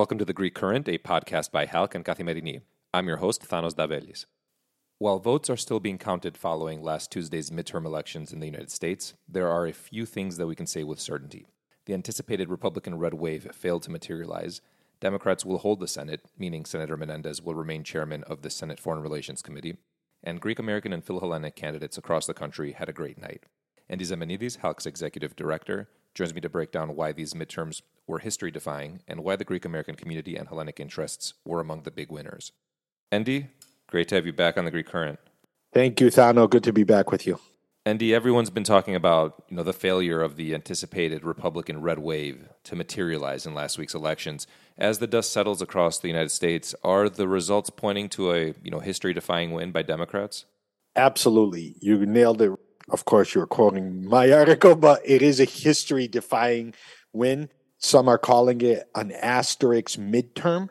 Welcome to The Greek Current, a podcast by HALC and Kathimerini. I'm your host, Thanos Davelis. While votes are still being counted following last Tuesday's midterm elections in the United States, there are a few things that we can say with certainty. The anticipated Republican red wave failed to materialize. Democrats will hold the Senate, meaning Senator Menendez will remain chairman of the Senate Foreign Relations Committee, and Greek American and Philhellenic candidates across the country had a great night. Endy Zemenides, HALC's executive director, joins me to break down why these midterms were history defying and why the Greek American community and Hellenic interests were among the big winners. Endy, great to have you back on the Greek Current. Thank you, Thano. Good to be back with you. Endy, everyone's been talking about you know the failure of the anticipated Republican red wave to materialize in last week's elections. As the dust settles across the United States, are the results pointing to a you know history-defying win by Democrats? Absolutely, you nailed it. Of course, you're quoting my article, but it is a history-defying win. Some are calling it an asterisk midterm,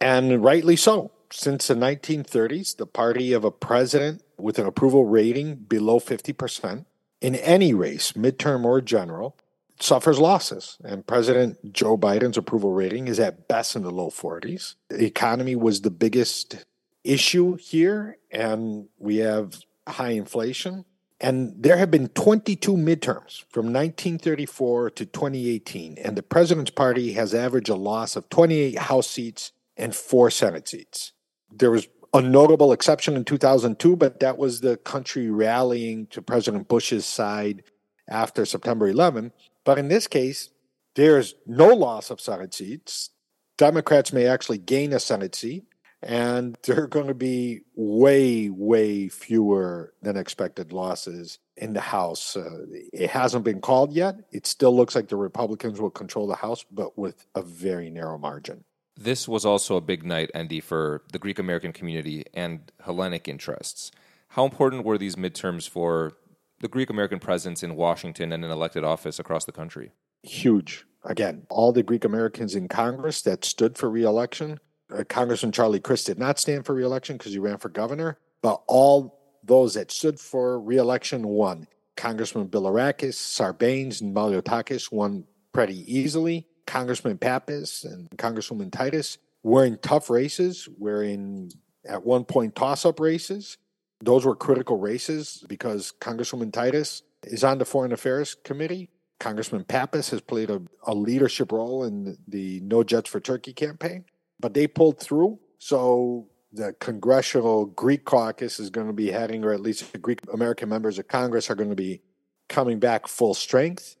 and rightly so. Since the 1930s, the party of a president with an approval rating below 50% in any race, midterm or general, suffers losses. And President Joe Biden's approval rating is at best in the low 40s. The economy was the biggest issue here, and we have high inflation. And there have been 22 midterms from 1934 to 2018, and the president's party has averaged a loss of 28 House seats and four Senate seats. There was a notable exception in 2002, but that was the country rallying to President Bush's side after September 11. But in this case, there's no loss of Senate seats. Democrats may actually gain a Senate seat, and there are going to be way, way fewer than expected losses in the House. Uh, it hasn't been called yet. It still looks like the Republicans will control the House, but with a very narrow margin. This was also a big night, Endy, for the Greek American community and Hellenic interests. How important were these midterms for the Greek American presence in Washington and in elected office across the country? Huge. Again, all the Greek Americans in Congress that stood for reelection Uh, Congressman Charlie Crist did not stand for reelection because he ran for governor, but all those that stood for reelection won. Congressman Bill Bilirakis, Sarbanes, and Maliotakis won pretty easily. Congressman Pappas and Congresswoman Titus were in tough races, were in at one point toss up races. Those were critical races because Congresswoman Titus is on the Foreign Affairs Committee. Congressman Pappas has played a, a leadership role in the No Jets for Turkey campaign but they pulled through. So the Congressional Greek Caucus is going to be heading, or at least the Greek American members of Congress are going to be coming back full strength.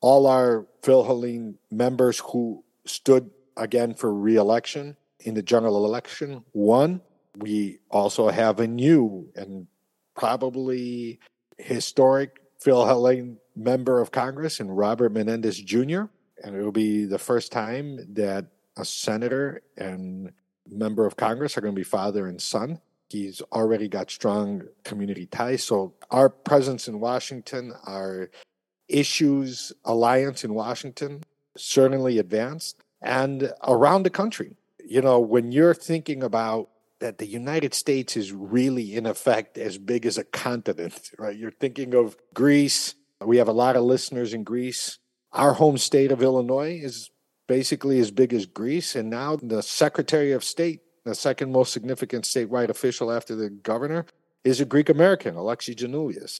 All our Philhellene members who stood again for reelection in the general election won. We also have a new and probably historic Philhellene member of Congress in Robert Menendez Jr. And it will be the first time that a senator and member of Congress are going to be father and son. He's already got strong community ties. So our presence in Washington, our issues alliance in Washington certainly advanced and around the country. You know, when you're thinking about that the United States is really in effect as big as a continent, right? You're thinking of Greece. We have a lot of listeners in Greece. Our home state of Illinois is basically as big as Greece. And now the Secretary of State, the second most significant statewide official after the governor, is a Greek American, Alexi Giannoulias.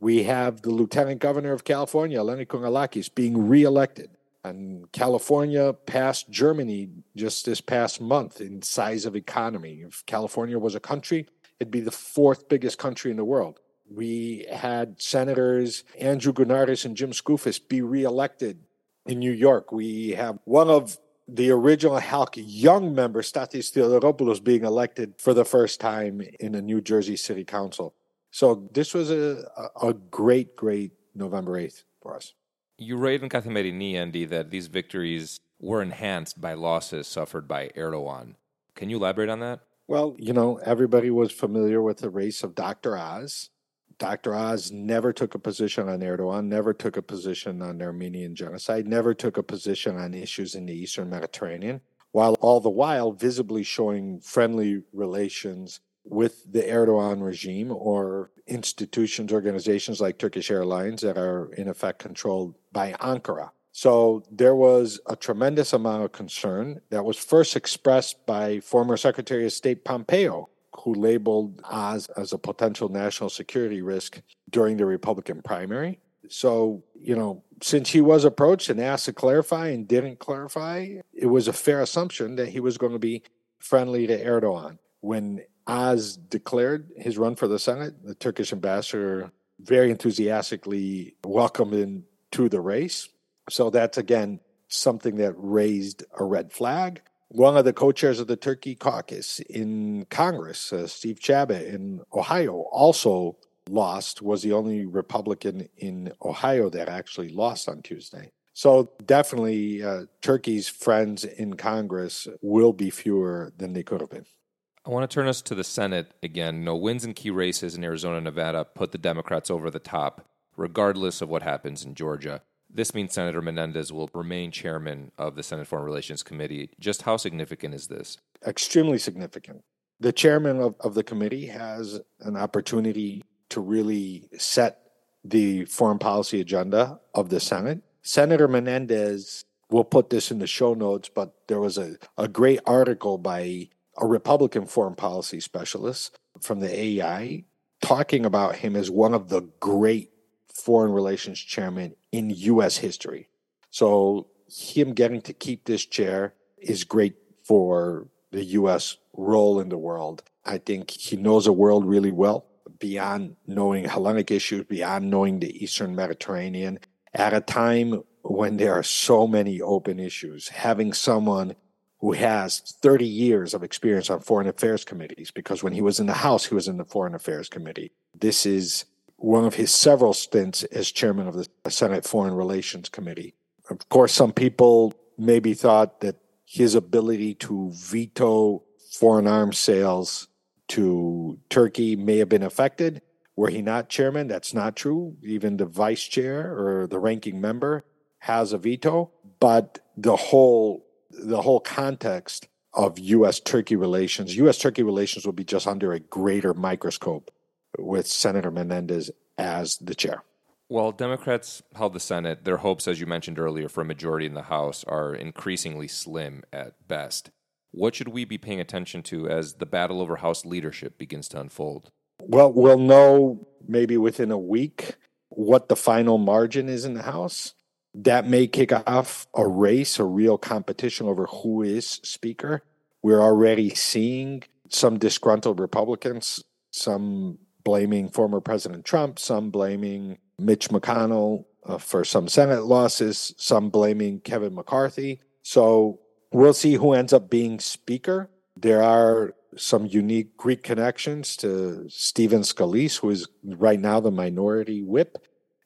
We have the Lieutenant Governor of California, Eleni Kounalakis, being reelected. And California passed Germany just this past month in size of economy. If California was a country, it'd be the fourth biggest country in the world. We had Senators Andrew Gounardes and Jim Skoufis be reelected in New York. We have one of the original HALC young member, Stathis Theodoropoulos, being elected for the first time in a New Jersey City Council. So this was a, a great, great November 8th for us. You write in Kathimerini, Endy, that these victories were enhanced by losses suffered by Erdogan. Can you elaborate on that? Well, you know, everybody was familiar with the race of Dr. Oz. Dr. Oz never took a position on Erdogan, never took a position on the Armenian genocide, never took a position on issues in the Eastern Mediterranean, while all the while visibly showing friendly relations with the Erdogan regime or institutions, organizations like Turkish Airlines that are in effect controlled by Ankara. So there was a tremendous amount of concern that was first expressed by former Secretary of State Pompeo, who labeled Oz as a potential national security risk during the Republican primary. So, you know, since he was approached and asked to clarify and didn't clarify, it was a fair assumption that he was going to be friendly to Erdogan. When Oz declared his run for the Senate, the Turkish ambassador very enthusiastically welcomed him to the race. So that's again something that raised a red flag. One of the co-chairs of the Turkey caucus in Congress, uh, Steve Chabot in Ohio, also lost. Was the only Republican in Ohio that actually lost on Tuesday. So definitely, uh, Turkey's friends in Congress will be fewer than they could have been. I want to turn us to the Senate again. No wins in key races in Arizona and Nevada put the Democrats over the top, regardless of what happens in Georgia. This means Senator Menendez will remain chairman of the Senate Foreign Relations Committee. Just how significant is this? Extremely significant. The chairman of, of the committee has an opportunity to really set the foreign policy agenda of the Senate. Senator Menendez will put this in the show notes, but there was a, a great article by a Republican foreign policy specialist from the AEI talking about him as one of the great foreign relations chairman in U.S. history. So him getting to keep this chair is great for the U.S. role in the world. I think he knows the world really well beyond knowing Hellenic issues, beyond knowing the Eastern Mediterranean. At a time when there are so many open issues, having someone who has 30 years of experience on foreign affairs committees, because when he was in the House, he was in the Foreign Affairs Committee. This is one of his several stints as chairman of the Senate Foreign Relations Committee. Of course, some people maybe thought that his ability to veto foreign arms sales to Turkey may have been affected. Were he not chairman, that's not true. Even the vice chair or the ranking member has a veto, but the whole the whole context of U.S. Turkey relations, U.S. Turkey relations will be just under a greater microscope with Senator Menendez as the chair. While Democrats held the Senate, their hopes, as you mentioned earlier, for a majority in the House are increasingly slim at best. What should we be paying attention to as the battle over House leadership begins to unfold? Well, we'll know maybe within a week what the final margin is in the House. That may kick off a race, a real competition over who is Speaker. We're already seeing some disgruntled Republicans, some blaming former President Trump, some blaming Mitch McConnell uh, for some Senate losses, some blaming Kevin McCarthy. So we'll see who ends up being Speaker. There are some unique Greek connections to Stephen Scalise, who is right now the minority whip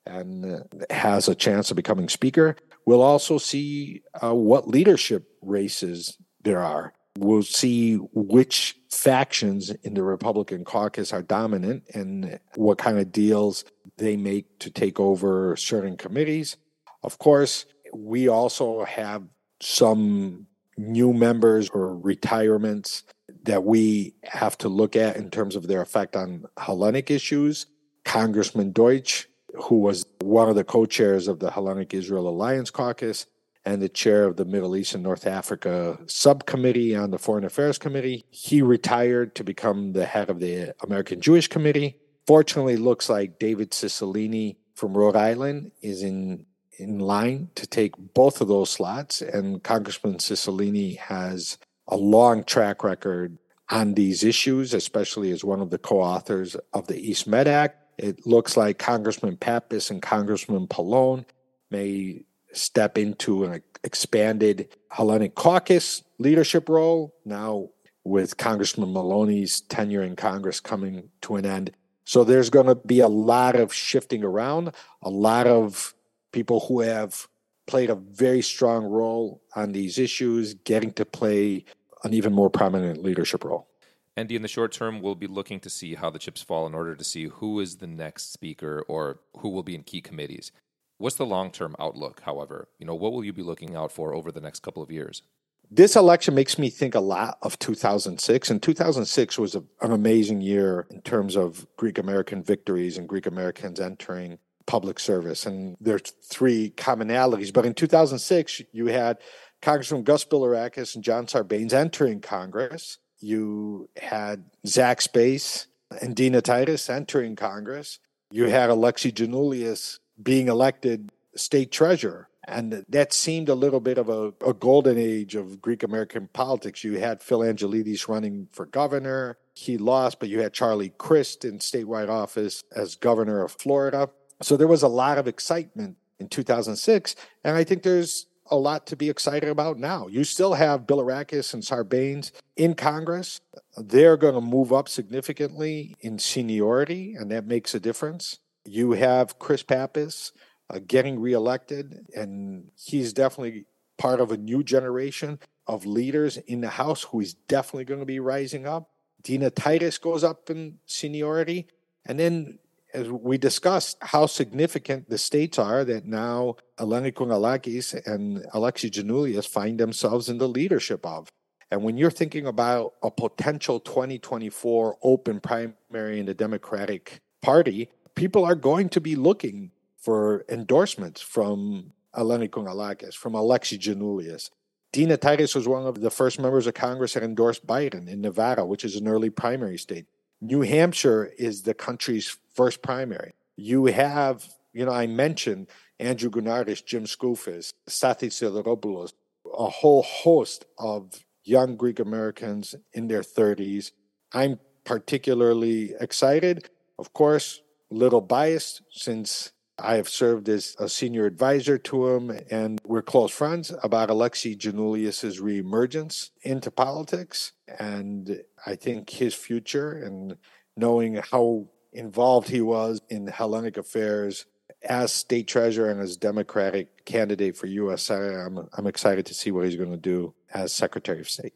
and uh, has a chance of becoming Speaker. We'll also see uh, what leadership races there are we'll see which factions in the Republican caucus are dominant and what kind of deals they make to take over certain committees. Of course, we also have some new members or retirements that we have to look at in terms of their effect on Hellenic issues. Congressman Deutch, who was one of the co chairs of the Hellenic Israel Alliance Caucus, and the chair of the Middle East and North Africa subcommittee on the Foreign Affairs Committee. He retired to become the head of the American Jewish Committee. Fortunately, looks like David Cicilline from Rhode Island is in in line to take both of those slots, and Congressman Cicilline has a long track record on these issues, especially as one of the co-authors of the East Med Act. It looks like Congressman Pappas and Congressman Pallone may step into an expanded Hellenic caucus leadership role now with Congressman Maloney's tenure in Congress coming to an end. So there's going to be a lot of shifting around, a lot of people who have played a very strong role on these issues getting to play an even more prominent leadership role. Endy, in the short term, we'll be looking to see how the chips fall in order to see who is the next speaker or who will be in key committees. What's the long term outlook, however? You know, what will you be looking out for over the next couple of years? This election makes me think a lot of 2006. And 2006 was a, an amazing year in terms of Greek American victories and Greek Americans entering public service. And there's three commonalities. But in 2006, you had Congressman Gus Bilirakis and John Sarbanes entering Congress. You had Zach Space and Dina Titus entering Congress. You had Alexi Giannoulias being elected state treasurer. And that seemed a little bit of a, a golden age of Greek American politics. You had Phil Angelides running for governor. He lost, but you had Charlie Crist in statewide office as governor of Florida. So there was a lot of excitement in 2006. And I think there's a lot to be excited about now. You still have Bill Bilirakis and Sarbanes in Congress. They're going to move up significantly in seniority, and that makes a difference. You have Chris Pappas uh, getting reelected, and he's definitely part of a new generation of leaders in the House who is definitely going to be rising up. Dina Titus goes up in seniority. And then as we discussed how significant the states are that now Eleni Kounalakis and Alexi Giannoulias find themselves in the leadership of. And when you're thinking about a potential 2024 open primary in the Democratic Party, people are going to be looking for endorsements from Eleni Kounalakis, from Alexi Giannoulias. Dina Titus was one of the first members of Congress that endorsed Biden in Nevada, which is an early primary state. New Hampshire is the country's first primary. You have, you know, I mentioned Andrew Gounardes, Jim Skoufis, Stathis Sideropoulos, a whole host of young Greek Americans in their 30s. I'm particularly excited. Of course, little biased since I have served as a senior advisor to him, and we're close friends about Alexi Giannoulias' reemergence into politics. And I think his future and knowing how involved he was in Hellenic affairs as state treasurer and as Democratic candidate for U.S. Senate, I'm, I'm excited to see what he's going to do as Secretary of State.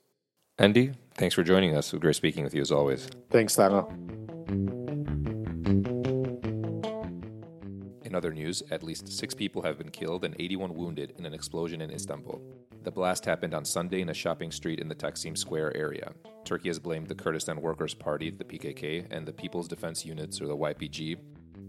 Endy, thanks for joining us. It was great speaking with you as always. Thanks, Thano. Other news, at least six people have been killed and 81 wounded in an explosion in Istanbul. The blast happened on Sunday in a shopping street in the Taksim Square area. Turkey has blamed the Kurdistan Workers' Party, the PKK, and the People's Defense Units, or the YPG,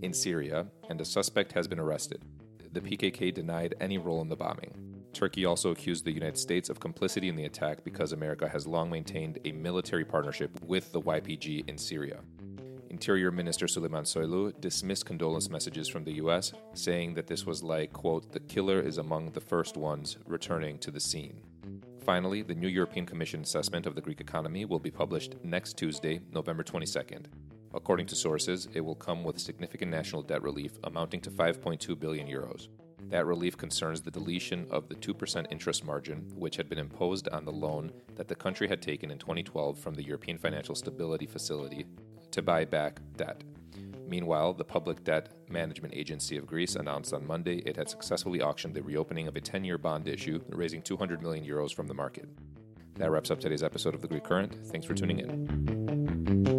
in Syria, and a suspect has been arrested. The PKK denied any role in the bombing. Turkey also accused the United States of complicity in the attack because America has long maintained a military partnership with the YPG in Syria. Interior Minister Süleyman Soylu dismissed condolence messages from the US, saying that this was like, quote, the killer is among the first ones returning to the scene. Finally, the new European Commission assessment of the Greek economy will be published next Tuesday, November 22nd. According to sources, it will come with significant national debt relief amounting to 5.2 billion euros. That relief concerns the deletion of the 2% interest margin, which had been imposed on the loan that the country had taken in 2012 from the European Financial Stability Facility to buy back debt. Meanwhile, the Public Debt Management Agency of Greece announced on Monday it had successfully auctioned the reopening of a 10 year bond issue, raising 200 million euros from the market. That wraps up today's episode of The Greek Current. Thanks for tuning in.